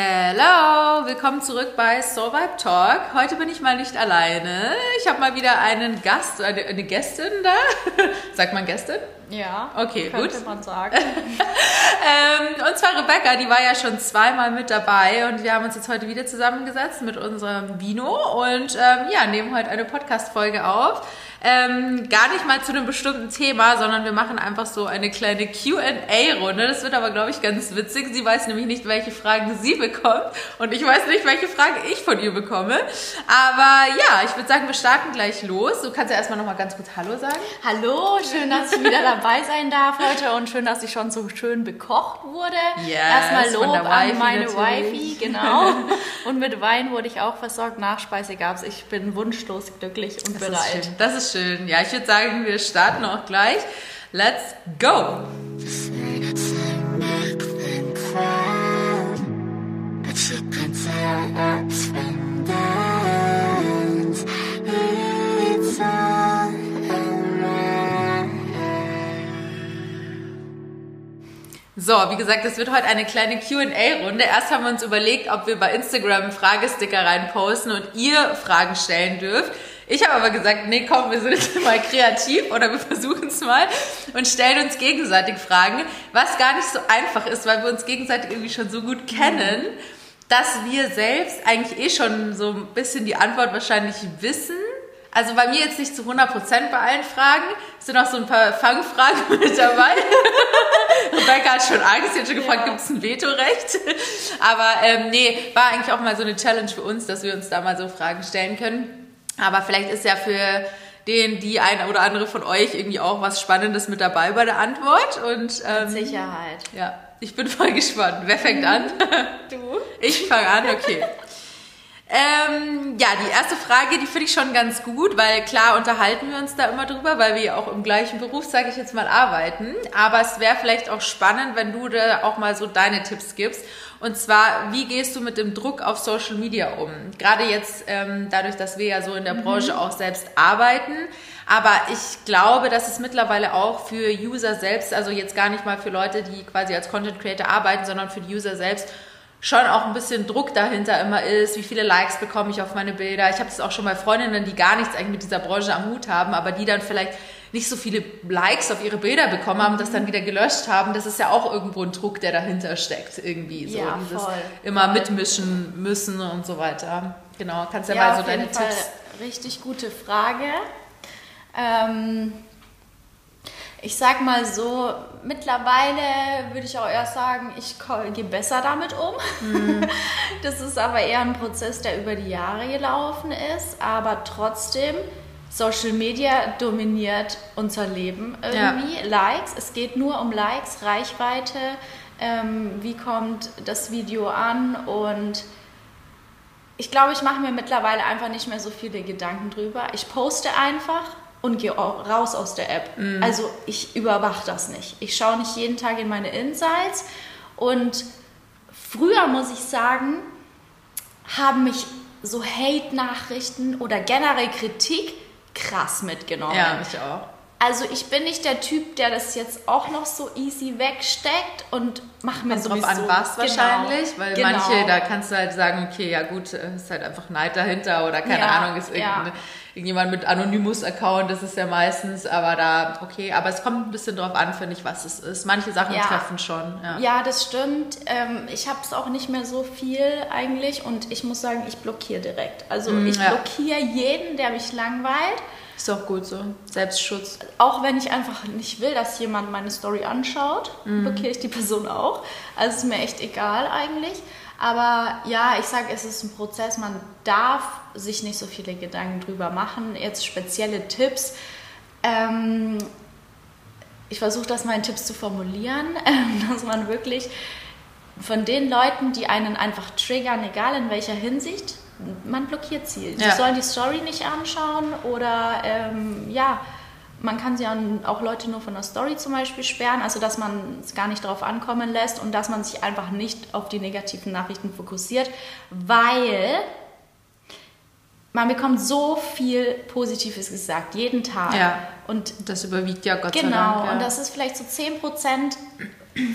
Hello, willkommen zurück bei Soul Vibe Talk. Heute bin ich mal nicht alleine. Ich habe mal wieder einen Gast, eine, eine Gästin da. Sagt man Gästin? Ja, Okay, könnte gut. man sagen. Ähm, und zwar Rebecca, die war ja schon zweimal mit dabei und wir haben uns jetzt heute wieder zusammengesetzt mit unserem Vino und ähm, ja, nehmen heute eine Podcast-Folge auf. Ähm, gar nicht mal zu einem bestimmten Thema, sondern wir machen einfach so eine kleine QA-Runde. Das wird aber, glaube ich, ganz witzig. Sie weiß nämlich nicht, welche Fragen sie bekommt und ich weiß nicht, welche Fragen ich von ihr bekomme. Aber ja, ich würde sagen, wir starten gleich los. Du kannst ja erstmal nochmal ganz kurz Hallo sagen. Hallo, schön, dass ich wieder dabei sein darf heute und schön, dass ich schon so schön bekocht wurde. Yes, Erstmal Lob an meine natürlich. Wifi, genau. Und mit Wein wurde ich auch versorgt, Nachspeise gab's. Ich bin wunschlos glücklich und Das ist bereit. schön. Das ist schön. Ja, ich würde sagen, wir starten auch gleich. Let's go! So, wie gesagt, es wird heute eine kleine QA-Runde. Erst haben wir uns überlegt, ob wir bei Instagram Fragesticker reinposten und ihr Fragen stellen dürft. Ich habe aber gesagt, nee, komm, wir sind jetzt mal kreativ oder wir versuchen es mal und stellen uns gegenseitig Fragen, was gar nicht so einfach ist, weil wir uns gegenseitig irgendwie schon so gut kennen, dass wir selbst eigentlich eh schon so ein bisschen die Antwort wahrscheinlich wissen. Also bei mir jetzt nicht zu 100% bei allen Fragen. Es sind auch so ein paar Fangfragen mit dabei. Rebecca hat schon Angst, sie hat schon gefragt, Ja. gibt es ein Vetorecht? Aber ähm, nee, war eigentlich auch mal so eine Challenge für uns, dass wir uns da mal so Fragen stellen können. Aber vielleicht ist ja für den, die ein oder andere von euch irgendwie auch was Spannendes mit dabei bei der Antwort. Und ähm, Sicherheit. ja, ich bin voll gespannt. Wer fängt an? Du? Ich fange an, okay. Ähm, ja, die erste Frage, die finde ich schon ganz gut, weil klar unterhalten wir uns da immer drüber, weil wir ja auch im gleichen Beruf, sage ich jetzt mal, arbeiten. Aber es wäre vielleicht auch spannend, wenn du da auch mal so deine Tipps gibst. Und zwar, wie gehst du mit dem Druck auf Social Media um? Gerade jetzt ähm, dadurch, dass wir ja so in der Branche auch selbst arbeiten. Aber ich glaube, dass es mittlerweile auch für User selbst, also jetzt gar nicht mal für Leute, die quasi als Content Creator arbeiten, sondern für die User selbst schon auch ein bisschen Druck dahinter immer ist, wie viele Likes bekomme ich auf meine Bilder. Ich habe das auch schon bei Freundinnen, die gar nichts eigentlich mit dieser Branche am Hut haben, aber die dann vielleicht nicht so viele Likes auf ihre Bilder bekommen haben, das dann wieder gelöscht haben. Das ist ja auch irgendwo ein Druck, der dahinter steckt irgendwie. So Ja, dieses voll, immer mitmischen müssen und so weiter. Genau, kannst ja, Ja, mal so auf deine jeden Fall Tipps. richtig gute Frage. Ähm, ich sag mal so, mittlerweile würde ich auch eher sagen, ich gehe besser damit um. Mhm. Das ist aber eher ein Prozess, der über die Jahre gelaufen ist. Aber trotzdem, Social Media dominiert unser Leben irgendwie. Likes, es geht nur um Likes, Reichweite, ähm, wie kommt das Video an und ich glaube, ich mache mir mittlerweile einfach nicht mehr so viele Gedanken drüber. Ich poste einfach und gehe au- raus aus der App. Also ich überwache das nicht. Ich schaue nicht jeden Tag in meine Insights. Und früher, muss ich sagen, haben mich so Hate-Nachrichten oder generell Kritik krass mitgenommen. Ja, ich auch. Also ich bin nicht der Typ, der das jetzt auch noch so easy wegsteckt und macht mir Kommt drauf an, was Genau, wahrscheinlich, weil genau. manche, da kannst du halt sagen, okay, ja gut, äh, ist halt einfach Neid dahinter oder keine Ja, Ahnung, ist irgendein, ja. Irgendjemand mit Anonymous-Account, das ist ja meistens, aber da, okay, aber es kommt ein bisschen drauf an, finde ich, was es ist. Manche Sachen Ja. treffen schon, ja. Ja, das stimmt. Ähm, ich habe es auch nicht mehr so viel eigentlich und ich muss sagen, ich blockiere direkt. Also ich ja. blockiere jeden, der mich langweilt, Ist auch gut so. Selbstschutz. auch wenn ich einfach nicht will, dass jemand meine Story anschaut, blockiere ich die Person auch. Also ist mir echt egal eigentlich. Aber ja, ich sage, es ist ein Prozess. Man darf sich nicht so viele Gedanken drüber machen. Jetzt spezielle Tipps. Ähm, ich versuche das mal in Tipps zu formulieren, dass man wirklich von den Leuten, die einen einfach triggern, egal in welcher Hinsicht, man blockiert sie. Sie Ja. sollen die Story nicht anschauen oder ähm, ja, man kann sie auch Leute nur von der Story zum Beispiel sperren, also dass man es gar nicht darauf ankommen lässt und dass man sich einfach nicht auf die negativen Nachrichten fokussiert, weil man bekommt so viel Positives gesagt, jeden Tag. Ja. Und Das überwiegt ja Gott sei Genau, Dank. Ja. und das ist vielleicht so 10%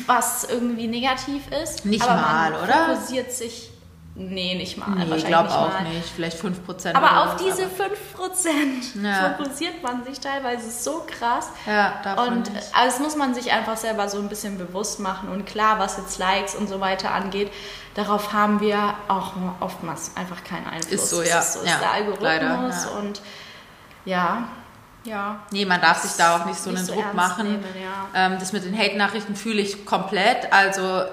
was irgendwie negativ ist. Nicht aber mal, man oder? fokussiert sich. Nee, nicht mal. Nee, ich glaube auch mal. nicht. Vielleicht 5%. Aber auf diese aber- 5% Ja. fokussiert man sich teilweise so krass. Ja, davon Und nicht. also das muss man sich einfach selber so ein bisschen bewusst machen. Und klar, was jetzt Likes und so weiter angeht, darauf haben wir auch oftmals einfach keinen Einfluss. Ist so, ja. Ist, so ist Ja, der Algorithmus leider, ja. und ja, ja. Nee, man darf sich da auch nicht so Nicht einen so Druck machen. nehmen, ja. ähm, das mit den Hate-Nachrichten fühle ich komplett. Also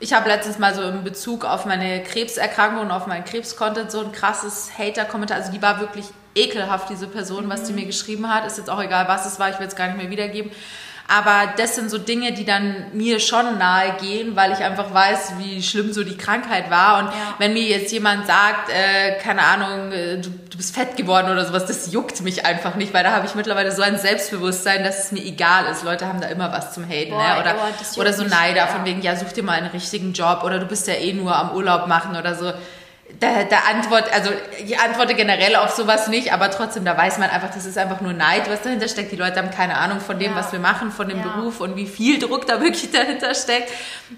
ich habe letztens mal so in Bezug auf meine Krebserkrankung und auf meinen Krebscontent so ein krasses Hater-Kommentar. Also die war wirklich ekelhaft, diese Person, was die Mhm. mir geschrieben hat. Ist jetzt auch egal, was es war, ich will es gar nicht mehr wiedergeben. Aber das sind so Dinge, die dann mir schon nahe gehen, weil ich einfach weiß, wie schlimm so die Krankheit war. Und Ja. wenn mir jetzt jemand sagt, äh, keine Ahnung, äh, du, du bist fett geworden oder sowas, das juckt mich einfach nicht, weil da habe ich mittlerweile so ein Selbstbewusstsein, dass es mir egal ist. Leute haben da immer was zum Haten. Boah, ne? Oder, juckt oder so Neider ja. von wegen, ja, such dir mal einen richtigen Job oder du bist ja eh nur am Urlaub machen oder so. Da, da antwort, also ich antworte generell auf sowas nicht, aber trotzdem, da weiß man einfach, das ist einfach nur Neid, was dahinter steckt. Die Leute haben keine Ahnung von dem, Ja. was wir machen, von dem Ja. Beruf und wie viel Druck da wirklich dahinter steckt.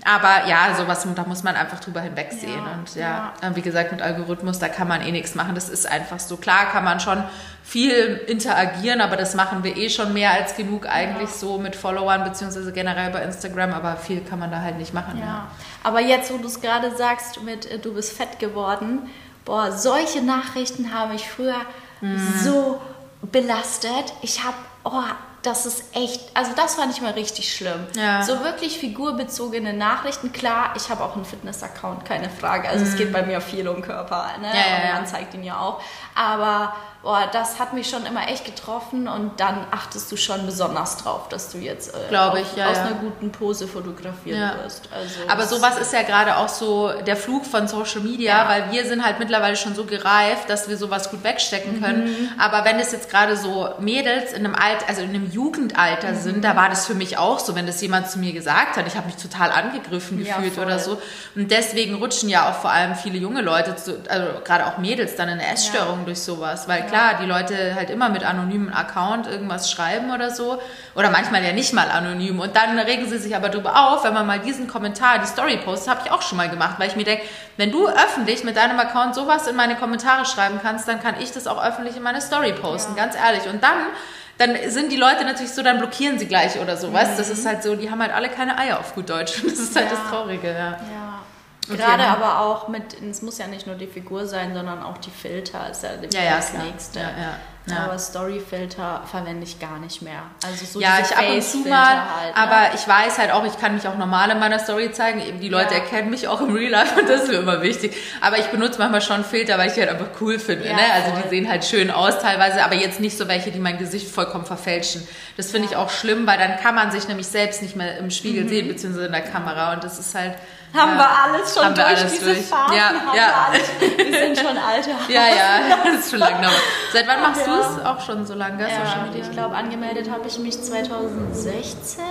Aber ja, sowas, da muss man einfach drüber hinwegsehen. Ja, Und ja, wie gesagt, mit Algorithmus, da kann man eh nichts machen. Das ist einfach so. Klar kann man schon viel interagieren, aber das machen wir eh schon mehr als genug eigentlich so mit Followern, beziehungsweise generell bei Instagram, aber viel kann man da halt nicht machen. Ja. Ja, aber jetzt, wo du es gerade sagst, mit äh, du bist fett geworden, boah, solche Nachrichten haben mich früher Mhm. so belastet. Ich habe, oh, das ist echt, also das fand ich mal richtig schlimm. Ja. So wirklich figurbezogene Nachrichten. Klar, ich habe auch einen Fitness-Account, keine Frage. Also es geht bei mir viel um Körper, ne? Mhm. Ja, ja, man zeigt ihn ja auch. Aber boah, das hat mich schon immer echt getroffen und dann achtest du schon besonders drauf, dass du jetzt äh, Glaube auf- ich, ja, aus ja. einer guten Pose fotografiert Ja. wirst. Also Aber sowas ist ja gerade auch so der Fluch von Social Media, Ja. weil wir sind halt mittlerweile schon so gereift, dass wir sowas gut wegstecken können. Mhm. Aber wenn es jetzt gerade so Mädels in einem Alt, also in einem Jugendalter Mhm. sind, da war das für mich auch so, wenn das jemand zu mir gesagt hat, ich habe mich total angegriffen Ja, gefühlt voll. oder so. Und deswegen rutschen ja auch vor allem viele junge Leute, zu, also gerade auch Mädels, dann in eine Essstörung durch sowas. Weil klar, die Leute halt immer mit anonymen Account irgendwas schreiben oder so. Oder manchmal ja nicht mal anonym. Und dann regen sie sich aber darüber auf, wenn man mal diesen Kommentar, die Story postet, habe ich auch schon mal gemacht, weil ich mir denke, wenn du öffentlich mit deinem Account sowas in meine Kommentare schreiben kannst, dann kann ich das auch öffentlich in meine Story posten, Ja. ganz ehrlich. Und dann dann sind die Leute natürlich so, dann blockieren sie gleich oder sowas. Das ist halt so, die haben halt alle keine Eier auf gut Deutsch. Das ist halt Mhm. Ja. das Traurige, ja. Ja. Gerade aber auch mit, es muss ja nicht nur die Figur sein, sondern auch die Filter ist ja, Ja, ja, das nächste. Ja. Aber Storyfilter verwende ich gar nicht mehr. Also so Ja, ich ab und zu mal, halt, ne? aber ich weiß halt auch, ich kann mich auch normal in meiner Story zeigen. Eben die Leute Ja. erkennen mich auch im Real Life und das ist mir immer wichtig. Aber ich benutze manchmal schon Filter, weil ich die halt einfach cool finde. Ja, ne? Also voll. die sehen halt schön aus teilweise, aber jetzt nicht so welche, die mein Gesicht vollkommen verfälschen. Das finde ich auch schlimm, weil dann kann man sich nämlich selbst nicht mehr im Spiegel sehen, beziehungsweise in der Kamera und das ist halt... Haben ja, wir alles schon haben durch, alles diese durch. Phasen Ja, haben ja. wir. Wir sind schon alte Ja, ja, das ist schon lange. Seit wann machst Ja. du es? Auch schon so lange? Social Ja, Media? ich glaube, angemeldet habe ich mich 2016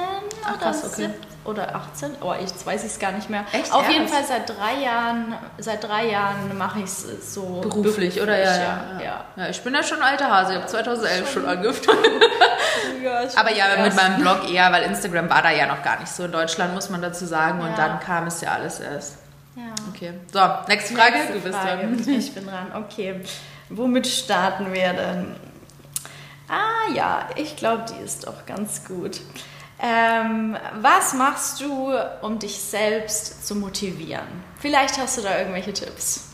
Ach, oder, krass, okay. 17 oder 18. Oh, ich jetzt weiß ich es gar nicht mehr. Echt? Auf Ernst? jeden Fall seit drei Jahren, seit drei Jahren mache ich es so Beruflich, oder? Ja, ja, ja. ja. ja. ich bin ja schon alter Hase. Ich habe 2011 schon angefangen. Ja, Aber schon ja, mit erst- meinem Blog eher, weil Instagram war da ja noch gar nicht so in Deutschland, muss man dazu sagen. Und dann kam es ja alles erst. Ja. Okay. So, nächste Frage. Nächste du bist Frage. dran. Ich bin dran. Okay. Womit starten wir denn? Ah ja, ich glaube, die ist doch ganz gut. Ähm, was machst du, um dich selbst zu motivieren? Vielleicht hast du da irgendwelche Tipps.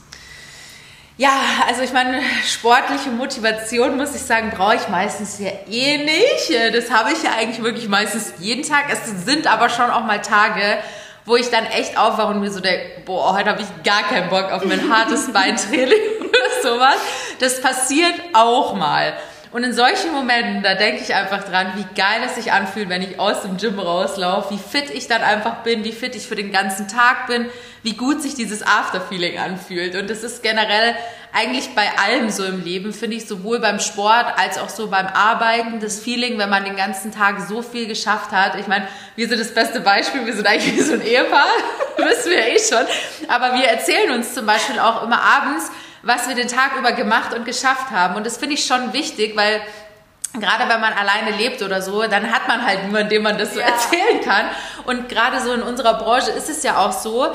Ja, also ich meine, sportliche Motivation, muss ich sagen, brauche ich meistens ja eh nicht. Äh, Das habe ich ja eigentlich wirklich meistens jeden Tag. Es sind aber schon auch mal Tage, wo ich dann echt aufwache und mir so denke, boah, heute habe ich gar keinen Bock auf mein hartes Beintraining oder sowas. Das passiert auch mal. Und in solchen Momenten, da denke ich einfach dran, wie geil es sich anfühlt, wenn ich aus dem Gym rauslaufe, wie fit ich dann einfach bin, wie fit ich für den ganzen Tag bin, wie gut sich dieses Afterfeeling anfühlt. Und das ist generell eigentlich bei allem so im Leben, finde ich, sowohl beim Sport als auch so beim Arbeiten, das Feeling, wenn man den ganzen Tag so viel geschafft hat. Ich meine, wir sind das beste Beispiel, wir sind eigentlich so ein Ehepaar, wissen wir eh schon. Aber wir erzählen uns zum Beispiel auch immer abends, was wir den Tag über gemacht und geschafft haben. Und das finde ich schon wichtig, weil gerade wenn man alleine lebt oder so, dann hat man halt niemanden, dem man das so Ja. erzählen kann. Und gerade so in unserer Branche ist es ja auch so,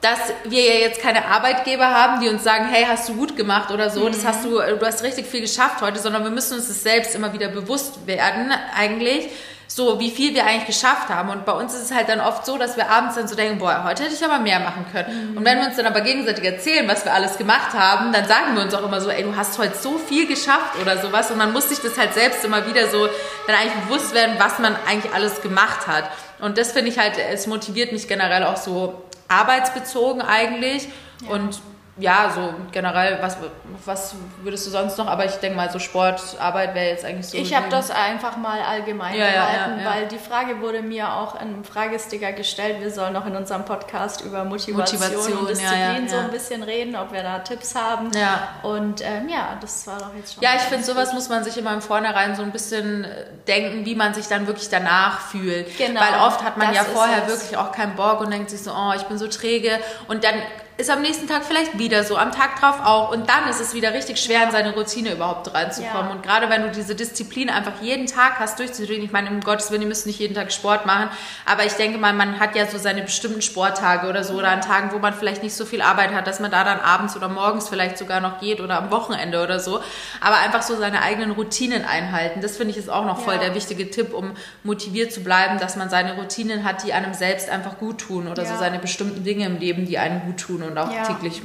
dass wir ja jetzt keine Arbeitgeber haben, die uns sagen, hey, hast du gut gemacht oder so, das hast du, du hast richtig viel geschafft heute, sondern wir müssen uns das selbst immer wieder bewusst werden, eigentlich, so wie viel wir eigentlich geschafft haben. Und bei uns ist es halt dann oft so, dass wir abends dann so denken, boah, heute hätte ich aber mehr machen können. Und wenn wir uns dann aber gegenseitig erzählen, was wir alles gemacht haben, dann sagen wir uns auch immer so, ey, du hast heute so viel geschafft oder sowas. Und man muss sich das halt selbst immer wieder so dann eigentlich bewusst werden, was man eigentlich alles gemacht hat. Und das finde ich halt, es motiviert mich generell auch so arbeitsbezogen eigentlich. Und ja, so generell, was, was würdest du sonst noch? Aber ich denke mal, so Sport, Arbeit wäre jetzt eigentlich so. Ich habe das einfach mal allgemein Ja, gehalten, ja, ja. weil die Frage wurde mir auch in Fragesticker gestellt. Wir sollen noch in unserem Podcast über Motivation, Motivation, und Disziplin so ein bisschen reden, ob wir da Tipps haben. Ja. Und ähm, ja, das war doch jetzt schon. Ja, ich finde, sowas muss man sich immer im Vornherein so ein bisschen äh, denken, wie man sich dann wirklich danach fühlt. Genau, Weil oft hat man das ja vorher es. wirklich auch keinen Bock und denkt sich so, oh, ich bin so träge. Und dann ist am nächsten Tag vielleicht wieder so, am Tag drauf auch. Und dann ist es wieder richtig schwer, in seine Routine überhaupt reinzukommen. Ja. Und gerade wenn du diese Disziplin einfach jeden Tag hast, durchzudrehen, ich meine, um Gottes Willen, ihr müsst nicht jeden Tag Sport machen, aber ich denke mal, man hat ja so seine bestimmten Sporttage oder so, oder an Tagen, wo man vielleicht nicht so viel Arbeit hat, dass man da dann abends oder morgens vielleicht sogar noch geht oder am Wochenende oder so. Aber einfach so seine eigenen Routinen einhalten. Das finde ich ist auch noch voll Ja. der wichtige Tipp, um motiviert zu bleiben, dass man seine Routinen hat, die einem selbst einfach gut tun oder so Ja. seine bestimmten Dinge im Leben, die einem gut tun und auch Ja. täglich,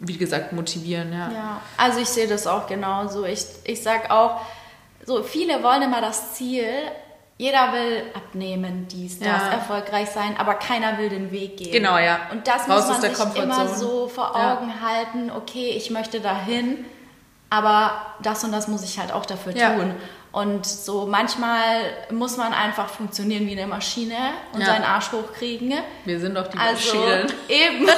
wie gesagt, motivieren. Ja. Ja, also ich sehe das auch genauso. Ich, ich sag auch, so viele wollen immer das Ziel, jeder will abnehmen, dies, das, Ja. erfolgreich sein, aber keiner will den Weg gehen. Genau, ja. Und das Raus muss man sich immer so vor Ja. Augen halten, okay, ich möchte dahin, aber das und das muss ich halt auch dafür Ja. tun. Und so manchmal muss man einfach funktionieren wie eine Maschine und Ja. seinen Arsch hochkriegen. Wir sind doch die Also Maschinen. eben.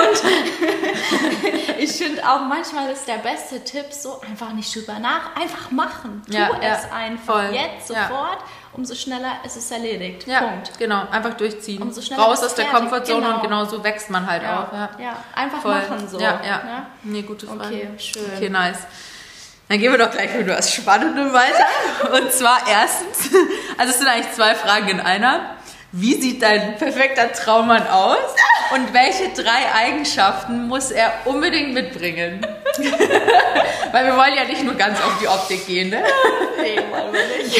Und ich finde auch manchmal ist der beste Tipp so einfach nicht drüber nach, einfach machen. Tu Ja, ja, es einfach voll. jetzt Ja. sofort. Umso schneller ist es erledigt. Ja, Punkt. genau. Einfach durchziehen. Umso schneller Raus aus der. Komfortzone Genau. und genau so wächst man halt Ja, auch. Ja. ja. einfach Voll. machen so. Ja, ja. ne? Nee, gute Frage. Okay, schön. Okay, nice. Dann gehen wir doch gleich mit was Spannendem weiter. Und zwar erstens, also es sind eigentlich zwei Fragen in einer. Wie sieht dein perfekter Traummann aus? Und welche drei Eigenschaften muss er unbedingt mitbringen? Weil wir wollen ja nicht nur ganz auf die Optik gehen, ne? Nee, wollen wir nicht.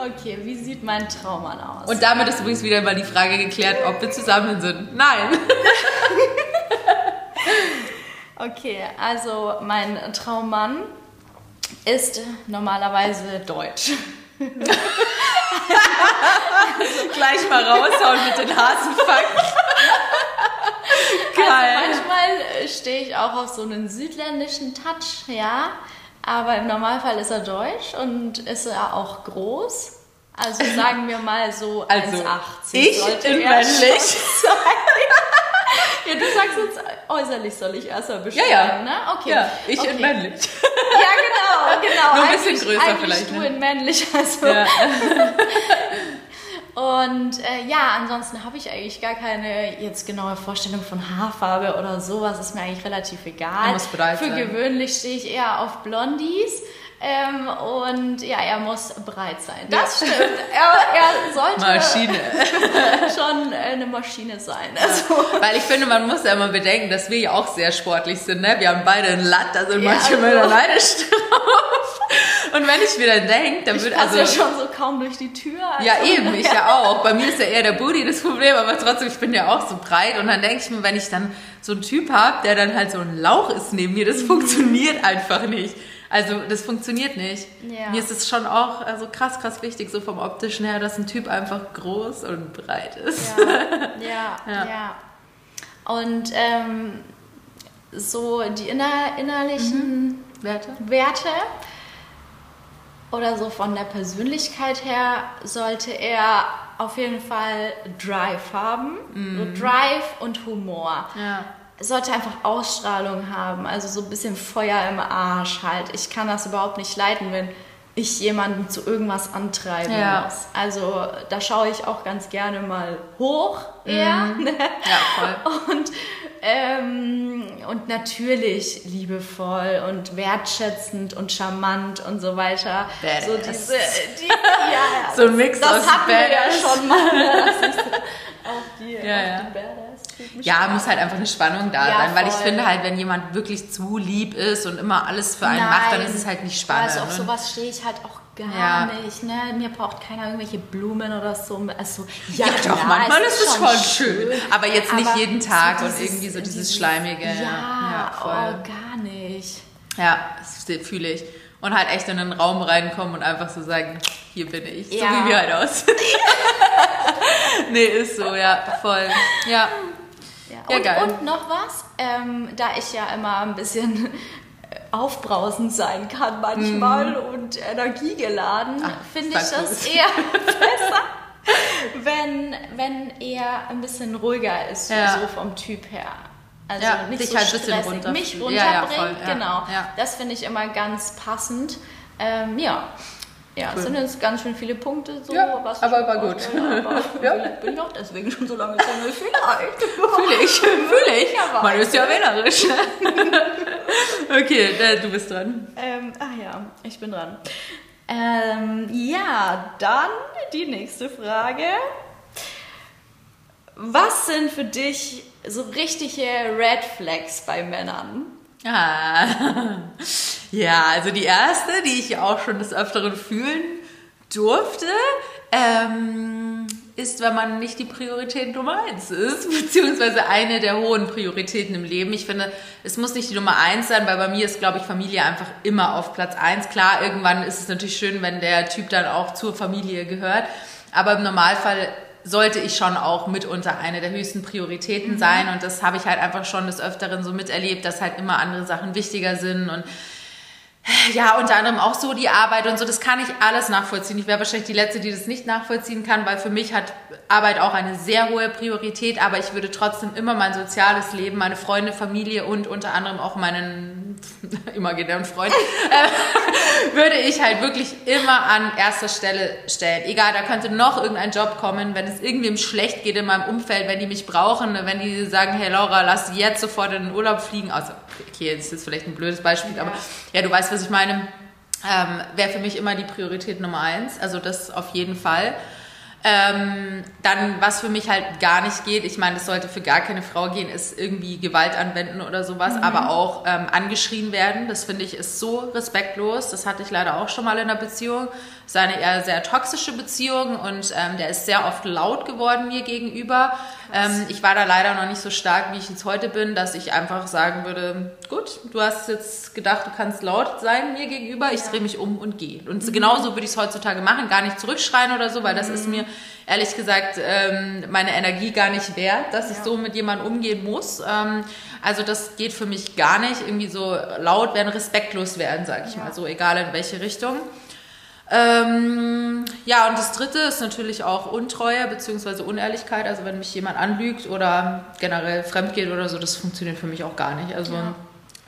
okay, wie sieht mein Traummann aus? Und damit ist übrigens wieder mal die Frage geklärt, ob wir zusammen sind. Nein. Okay, also mein Traummann ist normalerweise deutsch. Gleich mal raushauen mit den Hasenfakten. Geil. Also manchmal stehe ich auch auf so einen südländischen Touch, ja. Aber im Normalfall ist er deutsch und ist er auch groß. Also sagen wir mal so Also, 1,80 ich in männlich. sein. Ja, du sagst jetzt äußerlich soll ich erstmal beschreiben, Ja, ja. ne? Okay. Ja, ich okay. in männlich. Ja, genau, genau. Nur ein bisschen Eigentlich- größer eigentlich vielleicht, du ne? in männlich, also. Ja. Und äh, ja, ansonsten habe ich eigentlich gar keine jetzt genaue Vorstellung von Haarfarbe oder sowas. Ist mir eigentlich relativ egal. Muss breit Für sein. gewöhnlich stehe ich eher auf Blondies. Ähm, und ja, er muss breit sein. Das stimmt. Er, er sollte schon äh, eine Maschine sein. Also, Weil ich finde, man muss ja immer bedenken, dass wir ja auch sehr sportlich sind. Ne? Wir haben beide ein Latt, da sind Ja, manche also- Männer neidisch drauf. Und wenn ich mir dann denke, dann passe also... ja schon so kaum durch die Tür. Also, Ja, eben, ich ja auch. Bei mir ist ja eher der Booty das Problem, aber trotzdem, ich bin ja auch so breit. Und dann denke ich mir, wenn ich dann so einen Typ habe, der dann halt so ein Lauch ist neben mir, Mhm. das funktioniert einfach nicht. Also, das funktioniert nicht. Ja. Mir ist es schon auch also krass, krass wichtig, so vom optischen her, dass ein Typ einfach groß und breit ist. Ja, ja, Ja. ja. Und ähm, so die inner, innerlichen Werte? Werte oder so von der Persönlichkeit her sollte er auf jeden Fall Drive haben. So Drive und Humor. Ja. Sollte einfach Ausstrahlung haben, also so ein bisschen Feuer im Arsch halt. Ich kann das überhaupt nicht leiden, wenn ich jemanden zu irgendwas antreiben Ja. muss. Also da schaue ich auch ganz gerne mal hoch eher. Ja, voll. Und Ähm, und natürlich liebevoll und wertschätzend und charmant und so weiter. Badass. So diese, die, ja, So ein Mix das aus hatten wir ja Badass. schon mal. Auch die, Ja, ja. die Badass-Typen. Ja, muss halt einfach eine Spannung da Ja, sein, weil ich voll. finde halt, wenn jemand wirklich zu lieb ist und immer alles für einen macht, dann ist es halt nicht spannend. Also auf ne? sowas stehe ich halt auch gar Ja. nicht. Ne? Mir braucht keiner irgendwelche Blumen oder so. Also, Ja, doch, manchmal ist es schon schön. Aber jetzt nicht Aber jeden Tag so und dieses- irgendwie so dieses dieses- Schleimige. Ja, ja voll. oh, gar nicht. Ja, das fühle ich. Und halt echt in einen Raum reinkommen und einfach so sagen, hier bin ich. So Ja. wie wir halt aus. nee, ist so, ja, voll. Ja. Ja, und, geil. und noch was, ähm, da ich ja immer ein bisschen aufbrausend sein kann manchmal und energiegeladen, finde ich das bloß. eher besser, wenn, wenn er ein bisschen ruhiger ist, Ja. so vom Typ her. Also Ja, nicht dich so halt ein bisschen runter- mich runterbringt, ja, voll, ja, genau. ja. Das finde ich immer ganz passend. Ähm, ja. Ja, es sind jetzt ganz schön viele Punkte so. Ja, aber ich war gut. Aber Ja. Vielleicht bin ich auch deswegen schon so lange Single. Vielleicht. Fühle ich, fühle ich. Ja, Man ist ja wählerisch. okay, du bist dran. Ähm, ah ja, ich bin dran. Ähm, ja, dann die nächste Frage. Was sind für dich so richtige Red Flags bei Männern? Ah. Ja, also die erste, die ich auch schon des Öfteren fühlen durfte, ähm, ist, wenn man nicht die Priorität Nummer eins ist, beziehungsweise eine der hohen Prioritäten im Leben. Ich finde, es muss nicht die Nummer eins sein, weil bei mir ist, glaube ich, Familie einfach immer auf Platz eins. Klar, irgendwann ist es natürlich schön, wenn der Typ dann auch zur Familie gehört, aber im Normalfall sollte ich schon auch mitunter eine der höchsten Prioritäten sein. Und das habe ich halt einfach schon des Öfteren so miterlebt, dass halt immer andere Sachen wichtiger sind. Und ja, unter anderem auch so die Arbeit und so, das kann ich alles nachvollziehen. Ich wäre wahrscheinlich die Letzte, die das nicht nachvollziehen kann, weil für mich hat Arbeit auch eine sehr hohe Priorität, aber ich würde trotzdem immer mein soziales Leben, meine Freunde, Familie und unter anderem auch meinen imaginären Freund, äh, würde ich halt wirklich immer an erster Stelle stellen. Egal, da könnte noch irgendein Job kommen, wenn es irgendwem schlecht geht in meinem Umfeld, wenn die mich brauchen, wenn die sagen, hey Laura, lass jetzt sofort in den Urlaub fliegen. Also, okay, das ist jetzt vielleicht ein blödes Beispiel, aber ja, du weißt, was ich meine. Ähm, Wäre für mich immer die Priorität Nummer eins. Also das auf jeden Fall. Ähm, dann, was für mich halt gar nicht geht, ich meine, das sollte für gar keine Frau gehen, ist irgendwie Gewalt anwenden oder sowas, aber auch ähm, angeschrien werden. Das finde ich ist so respektlos. Das hatte ich leider auch schon mal in einer Beziehung. Es ist eine eher sehr toxische Beziehung und ähm, der ist sehr oft laut geworden mir gegenüber. Ähm, ich war da leider noch nicht so stark, wie ich jetzt heute bin, dass ich einfach sagen würde, gut, du hast jetzt gedacht, du kannst laut sein mir gegenüber, ich drehe mich um und gehe. Und so genauso würde ich es heutzutage machen, gar nicht zurückschreien oder so, weil das ist mir ehrlich gesagt ähm, meine Energie gar nicht wert, dass ich so mit jemandem umgehen muss. Ähm, also das geht für mich gar nicht. Irgendwie so laut werden, respektlos werden, sage ich mal so, egal in welche Richtung. Ähm, ja, und das dritte ist natürlich auch Untreue bzw. Unehrlichkeit. Also wenn mich jemand anlügt oder generell fremd geht oder so, das funktioniert für mich auch gar nicht. Also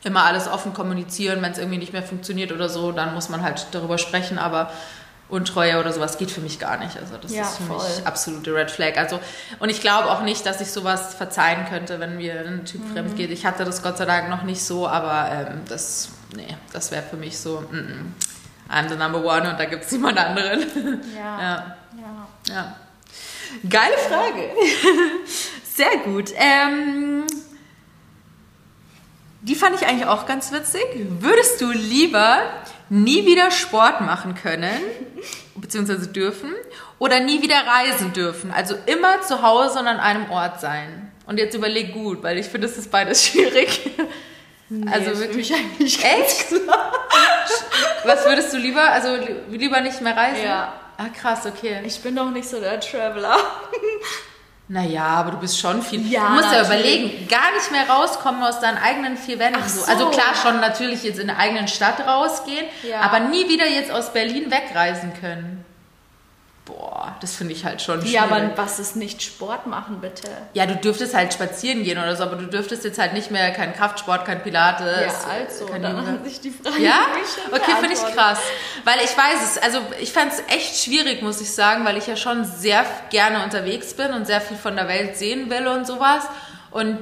immer alles offen kommunizieren, wenn es irgendwie nicht mehr funktioniert oder so, dann muss man halt darüber sprechen, aber Untreue oder sowas geht für mich gar nicht. Also das Ja, ist für voll. mich absolute Red Flag. Also und ich glaube auch nicht, dass ich sowas verzeihen könnte, wenn mir ein Typ Mhm. fremd geht. Ich hatte das Gott sei Dank noch nicht so, aber ähm, das, nee, das wäre für mich so, mm, mm. I'm the number one und da gibt es niemand anderen. Ja. ja. ja. Ja. Geile Frage. Sehr gut. Ähm, die fand ich eigentlich auch ganz witzig. Würdest du lieber nie wieder Sport machen können, beziehungsweise dürfen, oder nie wieder reisen dürfen? Also immer zu Hause und an einem Ort sein. Und jetzt überleg gut, weil ich finde, es ist beides schwierig. also ist für wirklich. mich eigentlich Echt? Was würdest du lieber? Also li- lieber nicht mehr reisen? Ja. Ah, krass, okay. Ich bin doch nicht so der Traveler. Naja, aber du bist schon viel. Ja, du musst ja natürlich. überlegen, gar nicht mehr rauskommen aus deinen eigenen vier Wänden. So. Also klar, schon natürlich jetzt in der eigenen Stadt rausgehen, Ja. aber nie wieder jetzt aus Berlin wegreisen können. Boah, das finde ich halt schon schwierig. Ja, aber was ist nicht Sport machen, bitte? Ja, du dürftest halt spazieren gehen oder so, aber du dürftest jetzt halt nicht mehr kein Kraftsport, kein Pilates. Ja, also, kein dann hat sich die Frage Ja? Okay, finde ich krass. Weil ich weiß es, also ich fand es echt schwierig, muss ich sagen, weil ich ja schon sehr gerne unterwegs bin und sehr viel von der Welt sehen will und sowas. Und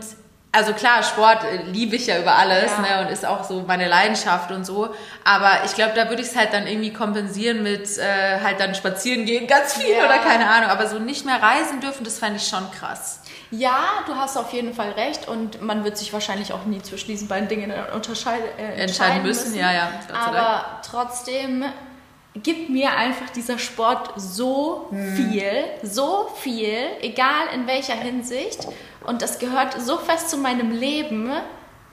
also klar, Sport äh, liebe ich ja über alles Ja. ne, und ist auch so meine Leidenschaft und so. Aber ich glaube, da würde ich es halt dann irgendwie kompensieren mit äh, halt dann spazieren gehen, ganz viel Ja. oder keine Ahnung. Aber so nicht mehr reisen dürfen, das fände ich schon krass. Ja, du hast auf jeden Fall recht und man wird sich wahrscheinlich auch nie zwischen diesen beiden Dingen unterscheiden, äh, Entscheiden müssen, ja, ja. Dank. Aber trotzdem gibt mir einfach dieser Sport so Hm. viel, so viel, egal in welcher Hinsicht. Und das gehört so fest zu meinem Leben,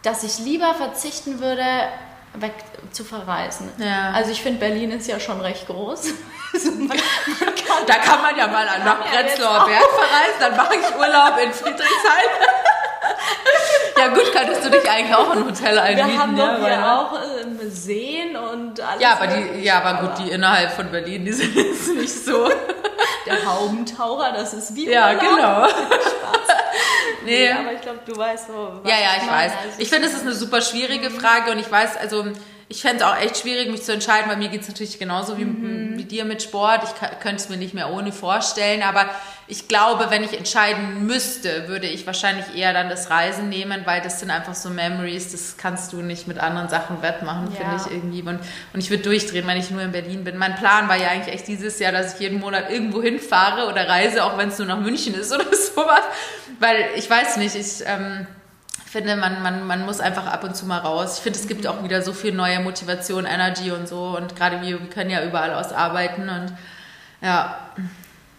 dass ich lieber verzichten würde, weg zu verreisen. Ja. Also ich finde, Berlin ist ja schon recht groß. Da kann man ja mal nach Ja, Prenzlauer. Berg verreisen, dann mache ich Urlaub in Friedrichshain. ja gut, könntest du dich eigentlich auch in ein Hotel einmieten. Wir haben ja, doch weil- hier auch Seen und alles. ja, aber die, ja, aber gut, die innerhalb von Berlin, die sind jetzt nicht so. Der Haubentaucher, das ist wie ja, Urlaub. genau. Nee, Nee. aber ich glaube, du weißt so. Ja, ja, ich weiß. Ich finde, es ist eine super schwierige Frage und ich weiß, also ich fände es auch echt schwierig, mich zu entscheiden. Bei mir geht es natürlich genauso wie, Mhm. wie dir mit Sport. Ich könnte es mir nicht mehr ohne vorstellen, aber ich glaube, wenn ich entscheiden müsste, würde ich wahrscheinlich eher dann das Reisen nehmen, weil das sind einfach so Memories, das kannst du nicht mit anderen Sachen wettmachen, Ja. finde ich irgendwie. Und, und ich würde durchdrehen, wenn ich nur in Berlin bin. Mein Plan war ja eigentlich echt dieses Jahr, dass ich jeden Monat irgendwo hinfahre oder reise, auch wenn es nur nach München ist oder sowas. Weil ich weiß nicht, ich ähm, finde, man, man, man muss einfach ab und zu mal raus. Ich finde, es gibt auch wieder so viel neue Motivation, Energy und so. Und gerade wir, wir können ja überall aus arbeiten und ja,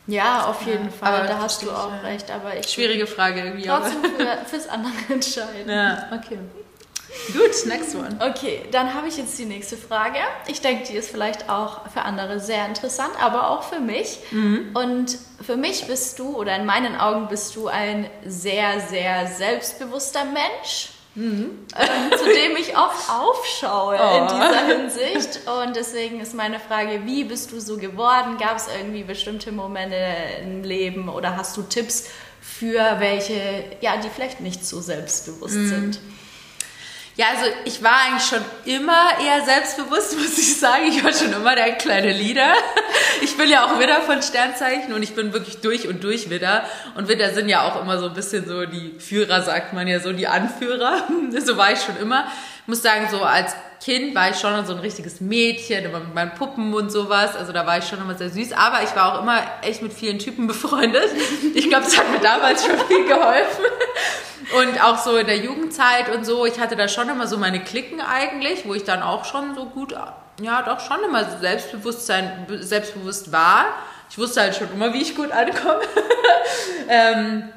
Ja, auf jeden Fall. aber Da hast du auch ja. recht. Aber ich schwierige Frage irgendwie. trotzdem für, fürs andere entscheiden. Ja, okay. Gut, next one. Okay, dann habe ich jetzt die nächste Frage. Ich denke, die ist vielleicht auch für andere sehr interessant, aber auch für mich. Mhm. Und für mich bist du, oder in meinen Augen bist du ein sehr, sehr selbstbewusster Mensch. ähm, zu dem ich oft aufschaue in Mhm. Oh. dieser Hinsicht. Und deswegen ist meine Frage, wie bist du so geworden? Gab es irgendwie bestimmte Momente im Leben oder hast du Tipps für welche, ja, die vielleicht nicht so selbstbewusst Mhm. sind? Ja, also ich war eigentlich schon immer eher selbstbewusst, muss ich sagen. Ich war schon immer der kleine Leader. Ich bin ja auch Widder von Sternzeichen und ich bin wirklich durch und durch Widder. Und Widder sind ja auch immer so ein bisschen so die Führer, sagt man ja so, die Anführer. So war ich schon immer. Muss sagen, so als Kind war ich schon so ein richtiges Mädchen, immer mit meinen Puppen und sowas. Also da war ich schon immer sehr süß. Aber ich war auch immer echt mit vielen Typen befreundet. Ich glaube, das hat mir damals schon viel geholfen. Und auch so in der Jugendzeit und so, ich hatte da schon immer so meine Klicken eigentlich, wo ich dann auch schon so gut, ja, doch schon immer Selbstbewusstsein, selbstbewusst war. Ich wusste halt schon immer, wie ich gut ankomme. ähm,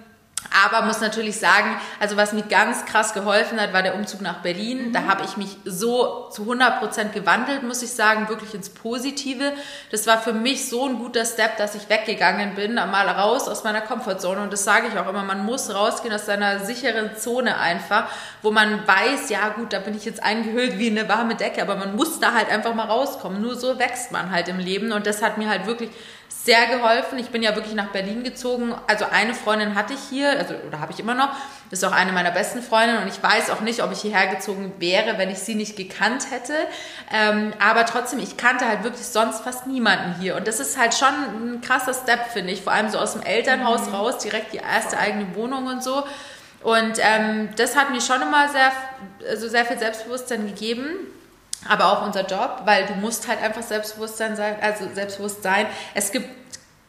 aber muss natürlich sagen, also was mir ganz krass geholfen hat, war der Umzug nach Berlin. Da habe ich mich so zu 100% gewandelt, muss ich sagen, wirklich ins Positive. Das war für mich so ein guter Step, dass ich weggegangen bin, mal raus aus meiner Komfortzone. Und das sage ich auch immer, man muss rausgehen aus seiner sicheren Zone einfach, wo man weiß, ja gut, da bin ich jetzt eingehüllt wie eine warme Decke, aber man muss da halt einfach mal rauskommen. Nur so wächst man halt im Leben. Und das hat mir halt wirklich sehr geholfen. Ich bin ja wirklich nach Berlin gezogen. Also eine Freundin hatte ich hier, also oder habe ich immer noch. Das ist auch eine meiner besten Freundinnen und ich weiß auch nicht, ob ich hierher gezogen wäre, wenn ich sie nicht gekannt hätte. Ähm, aber trotzdem, ich kannte halt wirklich sonst fast niemanden hier und das ist halt schon ein krasser Step, finde ich. Vor allem so aus dem Elternhaus raus, direkt die erste eigene Wohnung und so. Und ähm, das hat mir schon immer sehr, also sehr viel Selbstbewusstsein gegeben aber auch unser Job, weil du musst halt einfach Selbstbewusstsein sein, also selbstbewusst sein. Es gibt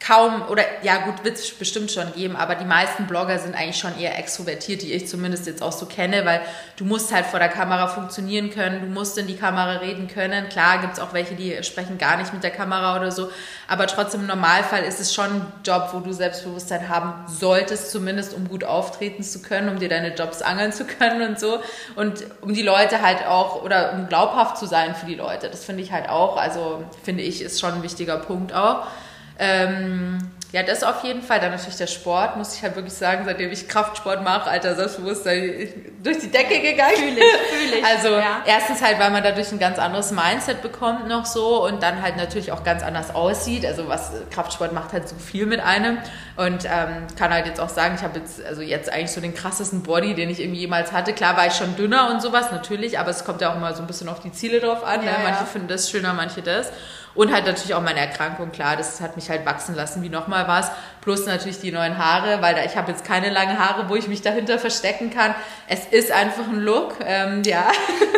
kaum, oder ja gut, wird es bestimmt schon geben, aber die meisten Blogger sind eigentlich schon eher extrovertiert, die ich zumindest jetzt auch so kenne, weil du musst halt vor der Kamera funktionieren können, du musst in die Kamera reden können. Klar gibt es auch welche, die sprechen gar nicht mit der Kamera oder so, aber trotzdem im Normalfall ist es schon ein Job, wo du Selbstbewusstsein haben solltest, zumindest um gut auftreten zu können, um dir deine Jobs angeln zu können und so und um die Leute halt auch, oder um glaubhaft zu sein für die Leute. Das finde ich halt auch, also finde ich, ist schon ein wichtiger Punkt auch. Ähm, ja, das auf jeden Fall. Dann natürlich der Sport, muss ich halt wirklich sagen, seitdem ich Kraftsport mache, alter Selbstbewusstsein durch die Decke gegangen. Fühl ich, fühl ich. Also Ja. erstens halt, weil man dadurch ein ganz anderes Mindset bekommt noch so und dann halt natürlich auch ganz anders aussieht. Also was Kraftsport macht halt so viel mit einem und ähm, kann halt jetzt auch sagen, ich habe jetzt also jetzt eigentlich so den krassesten Body, den ich irgendwie jemals hatte. Klar war ich schon dünner und sowas natürlich, aber es kommt ja auch immer so ein bisschen auf die Ziele drauf an. Ja, ne? Manche ja. finden das schöner, manche das. Und halt natürlich auch meine Erkrankung, klar, das hat mich halt wachsen lassen wie nochmal was. Plus natürlich die neuen Haare, weil da, ich habe jetzt keine langen Haare, wo ich mich dahinter verstecken kann. Es ist einfach ein Look, ähm, ja.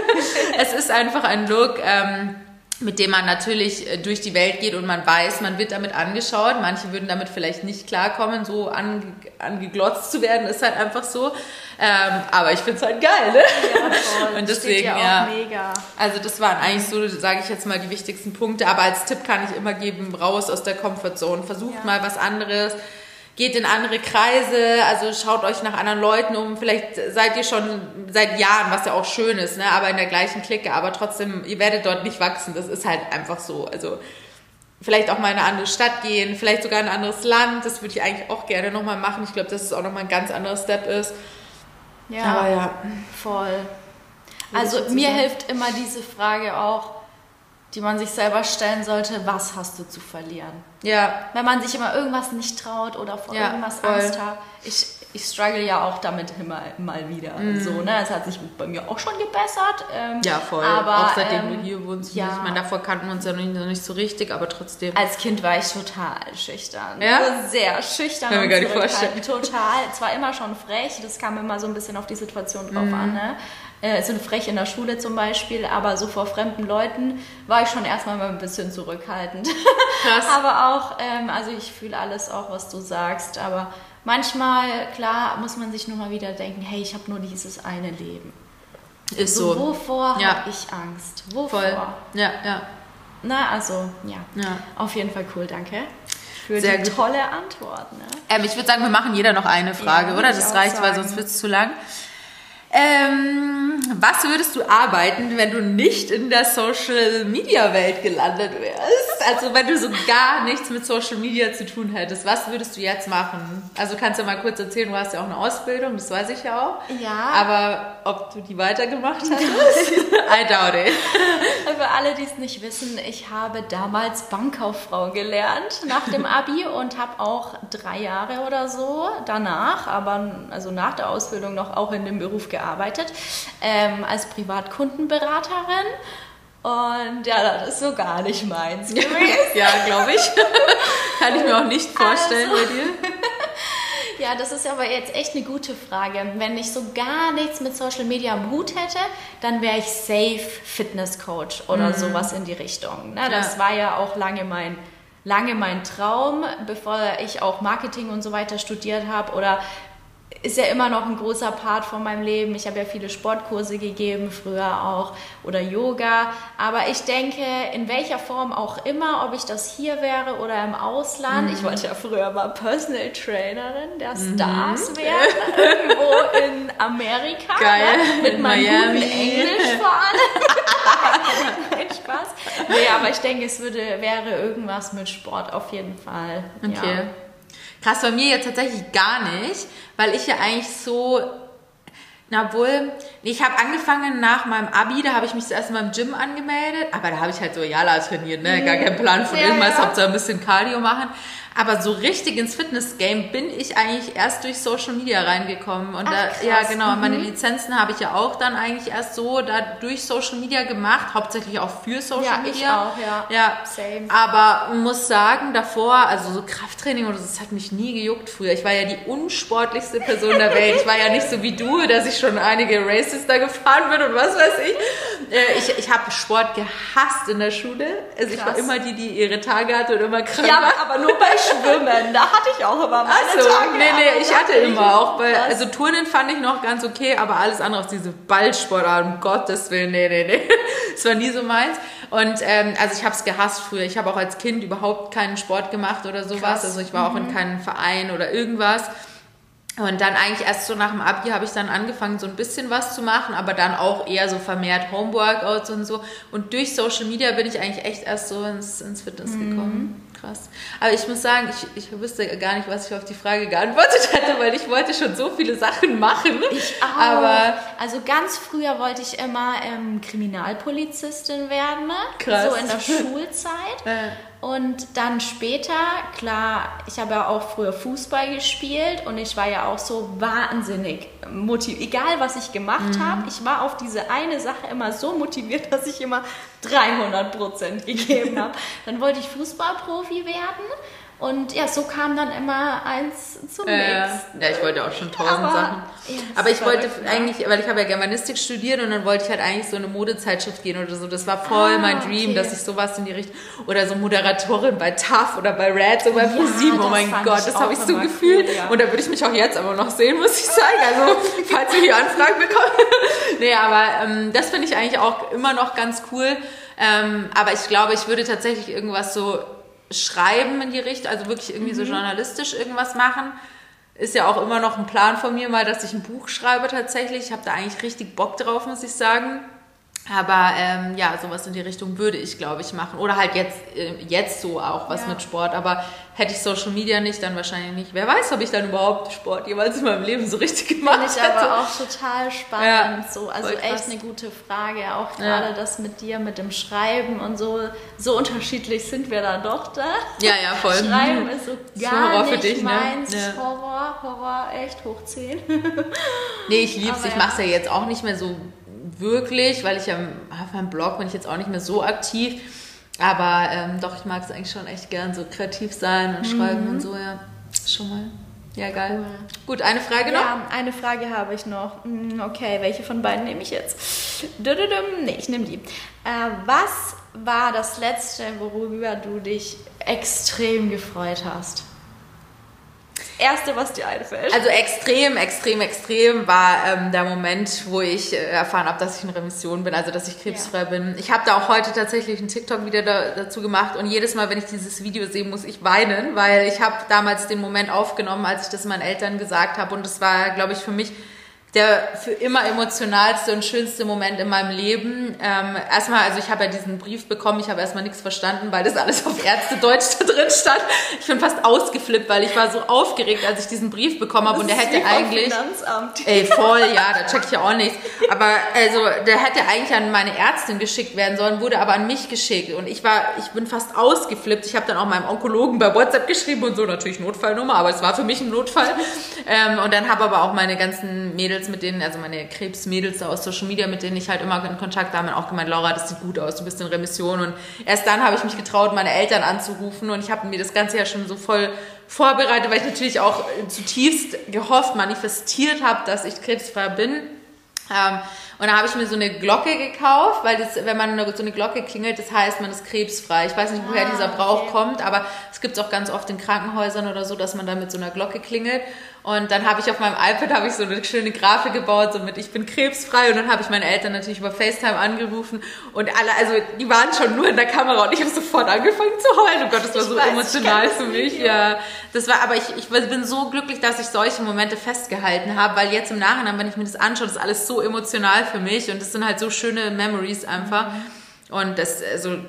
es ist einfach ein Look. Ähm, mit dem man natürlich äh, durch die Welt geht und man weiß, man wird damit angeschaut. Manche würden damit vielleicht nicht klarkommen, so ange, angeglotzt zu werden, ist halt einfach so. Ähm, aber ich finde es halt geil, ne? Ja, voll. Und deswegen, ja. auch mega. Also das waren eigentlich so, sage ich jetzt mal, die wichtigsten Punkte. Aber als Tipp kann ich immer geben, raus aus der Comfortzone. Versucht Ja. mal was anderes. Geht in andere Kreise, also schaut euch nach anderen Leuten um. Vielleicht seid ihr schon seit Jahren, was ja auch schön ist, ne? aber in der gleichen Clique. Aber trotzdem, ihr werdet dort nicht wachsen. Das ist halt einfach so. Also vielleicht auch mal in eine andere Stadt gehen, vielleicht sogar in ein anderes Land. Das würde ich eigentlich auch gerne nochmal machen. Ich glaube, dass es auch nochmal ein ganz anderer Step ist. Ja, Aber ja. voll. Also mir hilft immer diese Frage auch, die man sich selber stellen sollte, was hast du zu verlieren? Ja, Wenn man sich immer irgendwas nicht traut oder vor Ja, irgendwas voll. Angst hat. Ich, ich struggle ja auch damit immer mal wieder. So, ne? Es hat sich bei mir auch schon gebessert. Ähm, ja, voll. Aber, auch seitdem ähm, du hier wohnst. ja. Ich meine, davor kannten wir uns ja noch nicht, noch nicht so richtig, aber trotzdem. Als Kind war ich total schüchtern. Ja? Also Sehr schüchtern Kann mir gar nicht zurückhaltend. Total. Zwar immer schon frech, das kam immer so ein bisschen auf die Situation drauf Mhm. an. Ne? Äh, so frech in der Schule zum Beispiel, aber so vor fremden Leuten war ich schon erstmal mal ein bisschen zurückhaltend. Krass. aber auch, ähm, also ich fühle alles auch, was du sagst, aber manchmal, klar, muss man sich nur mal wieder denken, hey, ich habe nur dieses eine Leben. Ist So, so. wovor Ja. habe ich Angst? Wovor? Voll. Ja, ja. Na, also, ja. Ja. Auf jeden Fall cool, danke. Für Sehr die gut. tolle Antwort. Ne? Ähm, ich würde sagen, wir machen jeder noch eine Frage, Ja, oder? Das reicht, weil sagen. sonst wird es zu lang. Ähm, was würdest du arbeiten, wenn du nicht in der Social Media Welt gelandet wärst? Also wenn du so gar nichts mit Social Media zu tun hättest, was würdest du jetzt machen? Also kannst du mal kurz erzählen, du hast ja auch eine Ausbildung, das weiß ich ja auch. Ja. Aber ob du die weitergemacht hast? I doubt it. Für alle, die es nicht wissen, ich habe damals Bankkauffrau gelernt nach dem Abi und habe auch drei Jahre oder so danach, aber also nach der Ausbildung noch auch in dem Beruf gearbeitet, ähm, als Privatkundenberaterin. Und ja, das ist so gar nicht meins gewesen. ja, glaube ich. Kann ich mir auch nicht vorstellen Also- bei dir. Ja, das ist aber jetzt echt eine gute Frage. Wenn ich so gar nichts mit Social Media am Hut hätte, dann wäre ich safe Fitness Coach oder sowas in die Richtung. Ne? Das Ja. war ja auch lange mein, lange mein Traum, bevor ich auch Marketing und so weiter studiert habe oder ist ja immer noch ein großer Part von meinem Leben. Ich habe ja viele Sportkurse gegeben, früher auch, oder Yoga. Aber ich denke, in welcher Form auch immer, ob ich das hier wäre oder im Ausland. Ich wollte ja früher mal Personal Trainerin der Stars werden, irgendwo in Amerika. Geil. Ne? Mit In meinem Miami. guten Englisch vor allem. Nein, Spaß. Nee, aber ich denke, es würde, wäre irgendwas mit Sport auf jeden Fall. Okay. Ja. Krass, bei mir jetzt tatsächlich gar nicht, weil ich ja eigentlich so, na wohl, ich habe angefangen nach meinem Abi, da habe ich mich zuerst mal im Gym angemeldet, aber da habe ich halt so Jala trainiert, ne? gar keinen Plan von Ja, irgendwas, ja. Hauptsache ein bisschen Cardio machen. Aber so richtig ins Fitness-Game bin ich eigentlich erst durch Social Media reingekommen. Und Ach, da, krass. ja, genau, Mhm. meine Lizenzen habe ich ja auch dann eigentlich erst so da durch Social Media gemacht, hauptsächlich auch für Social Ja, ich Media. auch, ja. Ja, Same. aber muss sagen, davor, also so Krafttraining oder so, das hat mich nie gejuckt früher. Ich war ja die unsportlichste Person der Welt. Ich war ja nicht so wie du, dass ich schon einige Races da gefahren bin und was weiß ich. Äh, Ich, ich habe Sport gehasst in der Schule. Also ich war Krass. immer die, die ihre Tage hatte und immer krank Ja, war. aber nur bei Schwimmen. Da hatte ich auch immer meine Achso, Tage. nee, nee, ich hatte immer auch bei, also Turnen fand ich noch ganz okay, aber alles andere auf diese Ballsportart, um Gottes Willen, nee, nee, nee. Das war nie so meins. Und ähm, also ich habe es gehasst früher. Ich habe auch als Kind überhaupt keinen Sport gemacht oder sowas. Krass. Also ich war auch in keinem Verein oder irgendwas. Und dann eigentlich erst so nach dem Abi habe ich dann angefangen, so ein bisschen was zu machen, aber dann auch eher so vermehrt Homeworkouts und so. Und durch Social Media bin ich eigentlich echt erst so ins, ins Fitness gekommen. Krass. Aber ich muss sagen, ich, ich wüsste gar nicht, was ich auf die Frage geantwortet hätte, weil ich wollte schon so viele Sachen machen. Ich auch. Aber also ganz früher wollte ich immer ähm, Kriminalpolizistin werden, ne? Krass. so in der Schulzeit. äh, Und dann später, klar, ich habe ja auch früher Fußball gespielt und ich war ja auch so wahnsinnig motiviert. Egal, was ich gemacht Mhm. habe, ich war auf diese eine Sache immer so motiviert, dass ich immer 300 Prozent gegeben habe. Dann wollte ich Fußballprofi werden und ja, so kam dann immer eins zum Ja, nächsten. ja, ich wollte auch schon tausend Aber- Sachen. Ja, Aber ich wollte ne? eigentlich, weil ich habe ja Germanistik studiert und dann wollte ich halt eigentlich so eine Modezeitschrift gehen oder so. Das war voll Ah, mein Dream, okay. dass ich sowas in die Richtung oder so Moderatorin bei TAF oder bei Red, so bei ProSieben. Oh das mein Gott, ich das habe ich so gefühlt. cool, ja. Und da würde ich mich auch jetzt aber noch sehen, muss ich sagen. Also, falls wir hier Anfragen bekommen. nee, aber ähm, das finde ich eigentlich auch immer noch ganz cool. Ähm, aber ich glaube, ich würde tatsächlich irgendwas so schreiben in die Richtung, also wirklich irgendwie Mhm. so journalistisch irgendwas machen. Ist ja auch immer noch ein Plan von mir mal, dass ich ein Buch schreibe tatsächlich. Ich habe da eigentlich richtig Bock drauf, muss ich sagen. Aber ähm, ja, sowas in die Richtung würde ich, glaube ich, machen. Oder halt jetzt, äh, jetzt so auch was Ja. mit Sport. Aber hätte ich Social Media nicht, dann wahrscheinlich nicht. Wer weiß, ob ich dann überhaupt Sport jemals in meinem Leben so richtig gemacht Finde ich hätte. aber auch total spannend. Ja, so, also voll krass. echt eine gute Frage. Auch gerade das mit dir, mit dem Schreiben und so. So unterschiedlich sind wir da doch da. Ja, ja, voll. Schreiben ist so gar Horror für nicht dich, ne? meins. Ja. Horror, Horror, echt hoch 10. Nee, ich lieb's. Aber Ich ja. mache es ja jetzt auch nicht mehr so wirklich, weil ich ja auf meinem Blog bin ich jetzt auch nicht mehr so aktiv. Aber ähm, doch, ich mag es eigentlich schon echt gern, so kreativ sein und schreiben und so, ja. Schon mal. Ja, geil. Cool. Gut, eine Frage noch. Ja, eine Frage habe ich noch. Hm, Okay, welche von beiden nehme ich jetzt? Nee, ich nehme die. Äh, was war das letzte, worüber du dich extrem gefreut hast? Das erste, was dir einfällt. Also extrem, extrem, extrem war ähm, der Moment, wo ich äh, erfahren habe, dass ich in Remission bin, also dass ich krebsfrei bin. Ich habe da auch heute tatsächlich einen TikTok wieder da, dazu gemacht und jedes Mal, wenn ich dieses Video sehe, muss ich weinen, weil ich habe damals den Moment aufgenommen, als ich das meinen Eltern gesagt habe und es war, glaube ich, für mich der für immer emotionalste und schönste Moment in meinem Leben. Ähm, erstmal, also ich habe ja diesen Brief bekommen, ich habe erstmal nichts verstanden, weil das alles auf Ärztedeutsch da drin stand. Ich bin fast ausgeflippt, weil ich war so aufgeregt, als ich diesen Brief bekommen habe und der hätte eigentlich... Finanzamt. Ey, voll, ja, da check ich ja auch nichts. Aber also, der hätte eigentlich an meine Ärztin geschickt werden sollen, wurde aber an mich geschickt. Und ich war, ich bin fast ausgeflippt. Ich habe dann auch meinem Onkologen bei WhatsApp geschrieben und so, natürlich Notfallnummer, aber es war für mich ein Notfall. Ähm, und dann habe aber auch meine ganzen Mädels, mit denen, also meine Krebsmädels da aus Social Media, mit denen ich halt immer in Kontakt habe, auch gemeint, Laura, das sieht gut aus, du bist in Remission. Und erst dann habe ich mich getraut, meine Eltern anzurufen. Und ich habe mir das Ganze ja schon so voll vorbereitet, weil ich natürlich auch zutiefst gehofft, manifestiert habe, dass ich krebsfrei bin. Ähm, und da habe ich mir so eine Glocke gekauft, weil das, wenn man so eine Glocke klingelt, das heißt, man ist krebsfrei. Ich weiß nicht, woher Ah, dieser Brauch okay. kommt, aber es gibt es auch ganz oft in Krankenhäusern oder so, dass man da mit so einer Glocke klingelt. Und dann habe ich auf meinem iPad habe ich so eine schöne Grafik gebaut, so mit ich bin krebsfrei. Und dann habe ich meine Eltern natürlich über FaceTime angerufen und alle, also die waren schon nur in der Kamera und ich habe sofort angefangen zu heulen. Oh Gott, das war Ich so weiß, emotional für mich. Video. Ja, das war, aber ich, ich bin so glücklich, dass ich solche Momente festgehalten habe, weil jetzt im Nachhinein, wenn ich mir das anschaue, das ist alles so emotional für mich und das sind halt so schöne Memories einfach. Und das, also,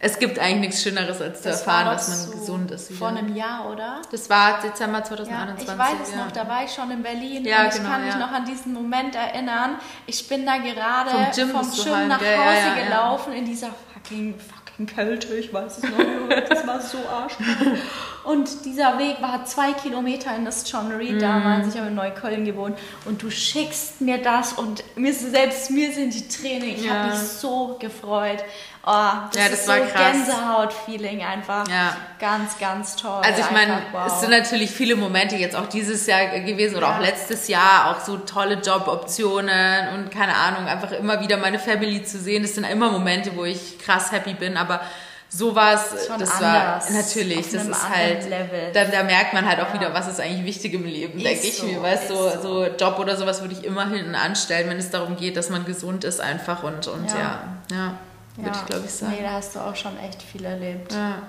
es gibt eigentlich nichts Schöneres, als zu Das erfahren, dass man so gesund ist. Vor Wieder. einem Jahr, oder? Das war Dezember Ja, 2021. ich weiß es ja. noch, da war ich schon in Berlin Ja, und ich genau, kann mich ja. noch an diesen Moment erinnern. Ich bin da gerade Vom vom Gym Gym, du heim, nach? Hause Ja, ja, ja. gelaufen in dieser fucking, fucking Kälte, ich weiß es noch, das war so arschkalt. Und dieser Weg war zwei Kilometer in das John Reed Mhm. damals, ich habe in Neukölln gewohnt und du schickst mir das und mir, selbst mir sind die Tränen, ich Ja. habe mich so gefreut. Oh, das, Ja, das ist war so krass. Gänsehaut-Feeling einfach. Ja. Ganz, ganz toll. Also ich meine, wow. es sind natürlich viele Momente jetzt auch dieses Jahr gewesen oder Ja. auch letztes Jahr, auch so tolle Joboptionen und keine Ahnung, einfach immer wieder meine Family zu sehen. Das sind immer Momente, wo ich krass happy bin, aber sowas, Schon das anders, war natürlich, das ist halt, Level. Da, da merkt man halt auch Ja. wieder, was ist eigentlich wichtig im Leben, denke ich so, mir, weißt du, so, so Job oder sowas würde ich immer hinten anstellen, wenn es darum geht, dass man gesund ist einfach und, und ja, Ja. ja, würde ich glaube ich sagen. Nee, da hast du auch schon echt viel erlebt. Ja.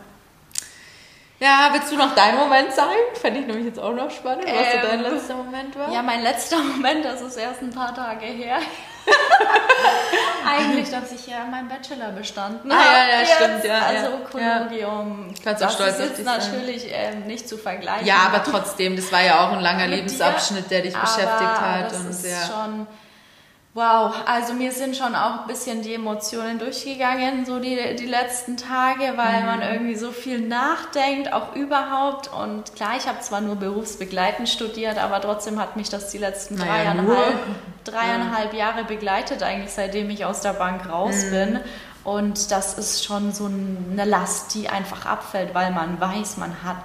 Ja, willst du noch deinen Moment sagen? Fände ich nämlich jetzt auch noch spannend, was so dein Ähm, letzter Moment war. Ja, mein letzter Moment, das ist erst ein paar Tage her. Eigentlich, dass ich ja meinen Bachelor bestanden Ah, habe. ja, ja, jetzt. stimmt, ja, Also ja. Kollegium. Kannst auch das stolz ist auf dich sein. natürlich ähm, nicht zu vergleichen. Ja, aber trotzdem, das war ja auch ein langer Lebensabschnitt, der dich beschäftigt hat. Das und ist ja. schon Wow, also mir sind schon auch ein bisschen die Emotionen durchgegangen, so die, die letzten Tage, weil mhm. man irgendwie so viel nachdenkt, auch überhaupt. Und klar, ich habe zwar nur berufsbegleitend studiert, aber trotzdem hat mich das die letzten naja, dreieinhalb, dreieinhalb ja. Jahre begleitet, eigentlich seitdem ich aus der Bank raus mhm. bin. Und das ist schon so eine Last, die einfach abfällt, weil man weiß, man hat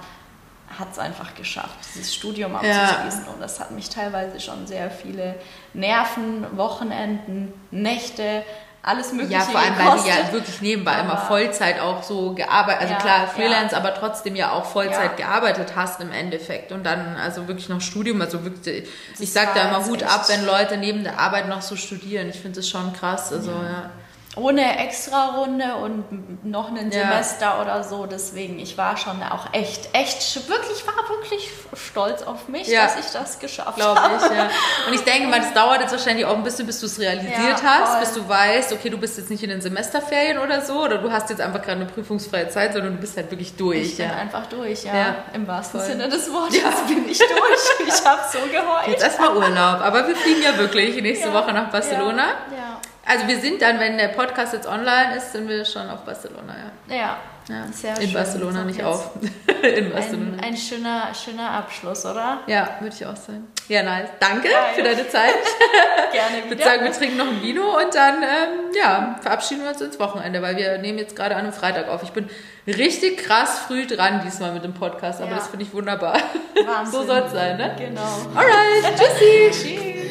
hat es einfach geschafft, dieses Studium abzuschließen. Ja. Und das hat mich teilweise schon sehr viele Nerven, Wochenenden, Nächte, alles Mögliche Ja, vor allem, gekostet. weil du ja wirklich nebenbei aber immer Vollzeit auch so gearbeitet, also ja, klar, Freelance, ja. aber trotzdem ja auch Vollzeit ja. gearbeitet hast im Endeffekt. Und dann also wirklich noch Studium, also wirklich, das ich sag da immer Hut ab, wenn Leute neben der Arbeit noch so studieren. Ich finde das schon krass, also ja ohne Extra-Runde und noch ein Semester ja. oder so. Deswegen, ich war schon auch echt, echt, wirklich, war wirklich stolz auf mich, ja. dass ich das geschafft Glaube habe. ich, ja. Und ich denke mal, das dauert jetzt wahrscheinlich auch ein bisschen, bis du es realisiert hast, bis du weißt, okay, du bist jetzt nicht in den Semesterferien oder so, oder du hast jetzt einfach gerade eine prüfungsfreie Zeit, sondern du bist halt wirklich durch. Ich bin einfach durch, ja. Im wahrsten voll. Sinne des Wortes bin ich durch. Ich habe so geheult. Jetzt erstmal Urlaub. Aber wir fliegen ja wirklich nächste Woche nach Barcelona. ja. Also wir sind dann, wenn der Podcast jetzt online ist, sind wir schon auf Barcelona, ja. Ja, ja. sehr In schön. Barcelona, nicht auf. In Barcelona. Ein, ein, schöner, schöner Abschluss, oder? Ja, würde ich auch sagen. Ja, nice. Danke ja, für deine Zeit. Gerne wieder. Ich würde sagen, wir trinken noch ein Vino und dann ähm, ja, verabschieden wir uns ins Wochenende, weil wir nehmen jetzt gerade an einem Freitag auf. Ich bin richtig krass früh dran diesmal mit dem Podcast, aber ja. das finde ich wunderbar. Wahnsinn. so soll es sein, ne? Genau. Alright, tschüssi. Tschüss.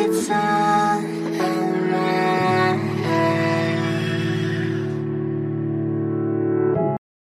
It's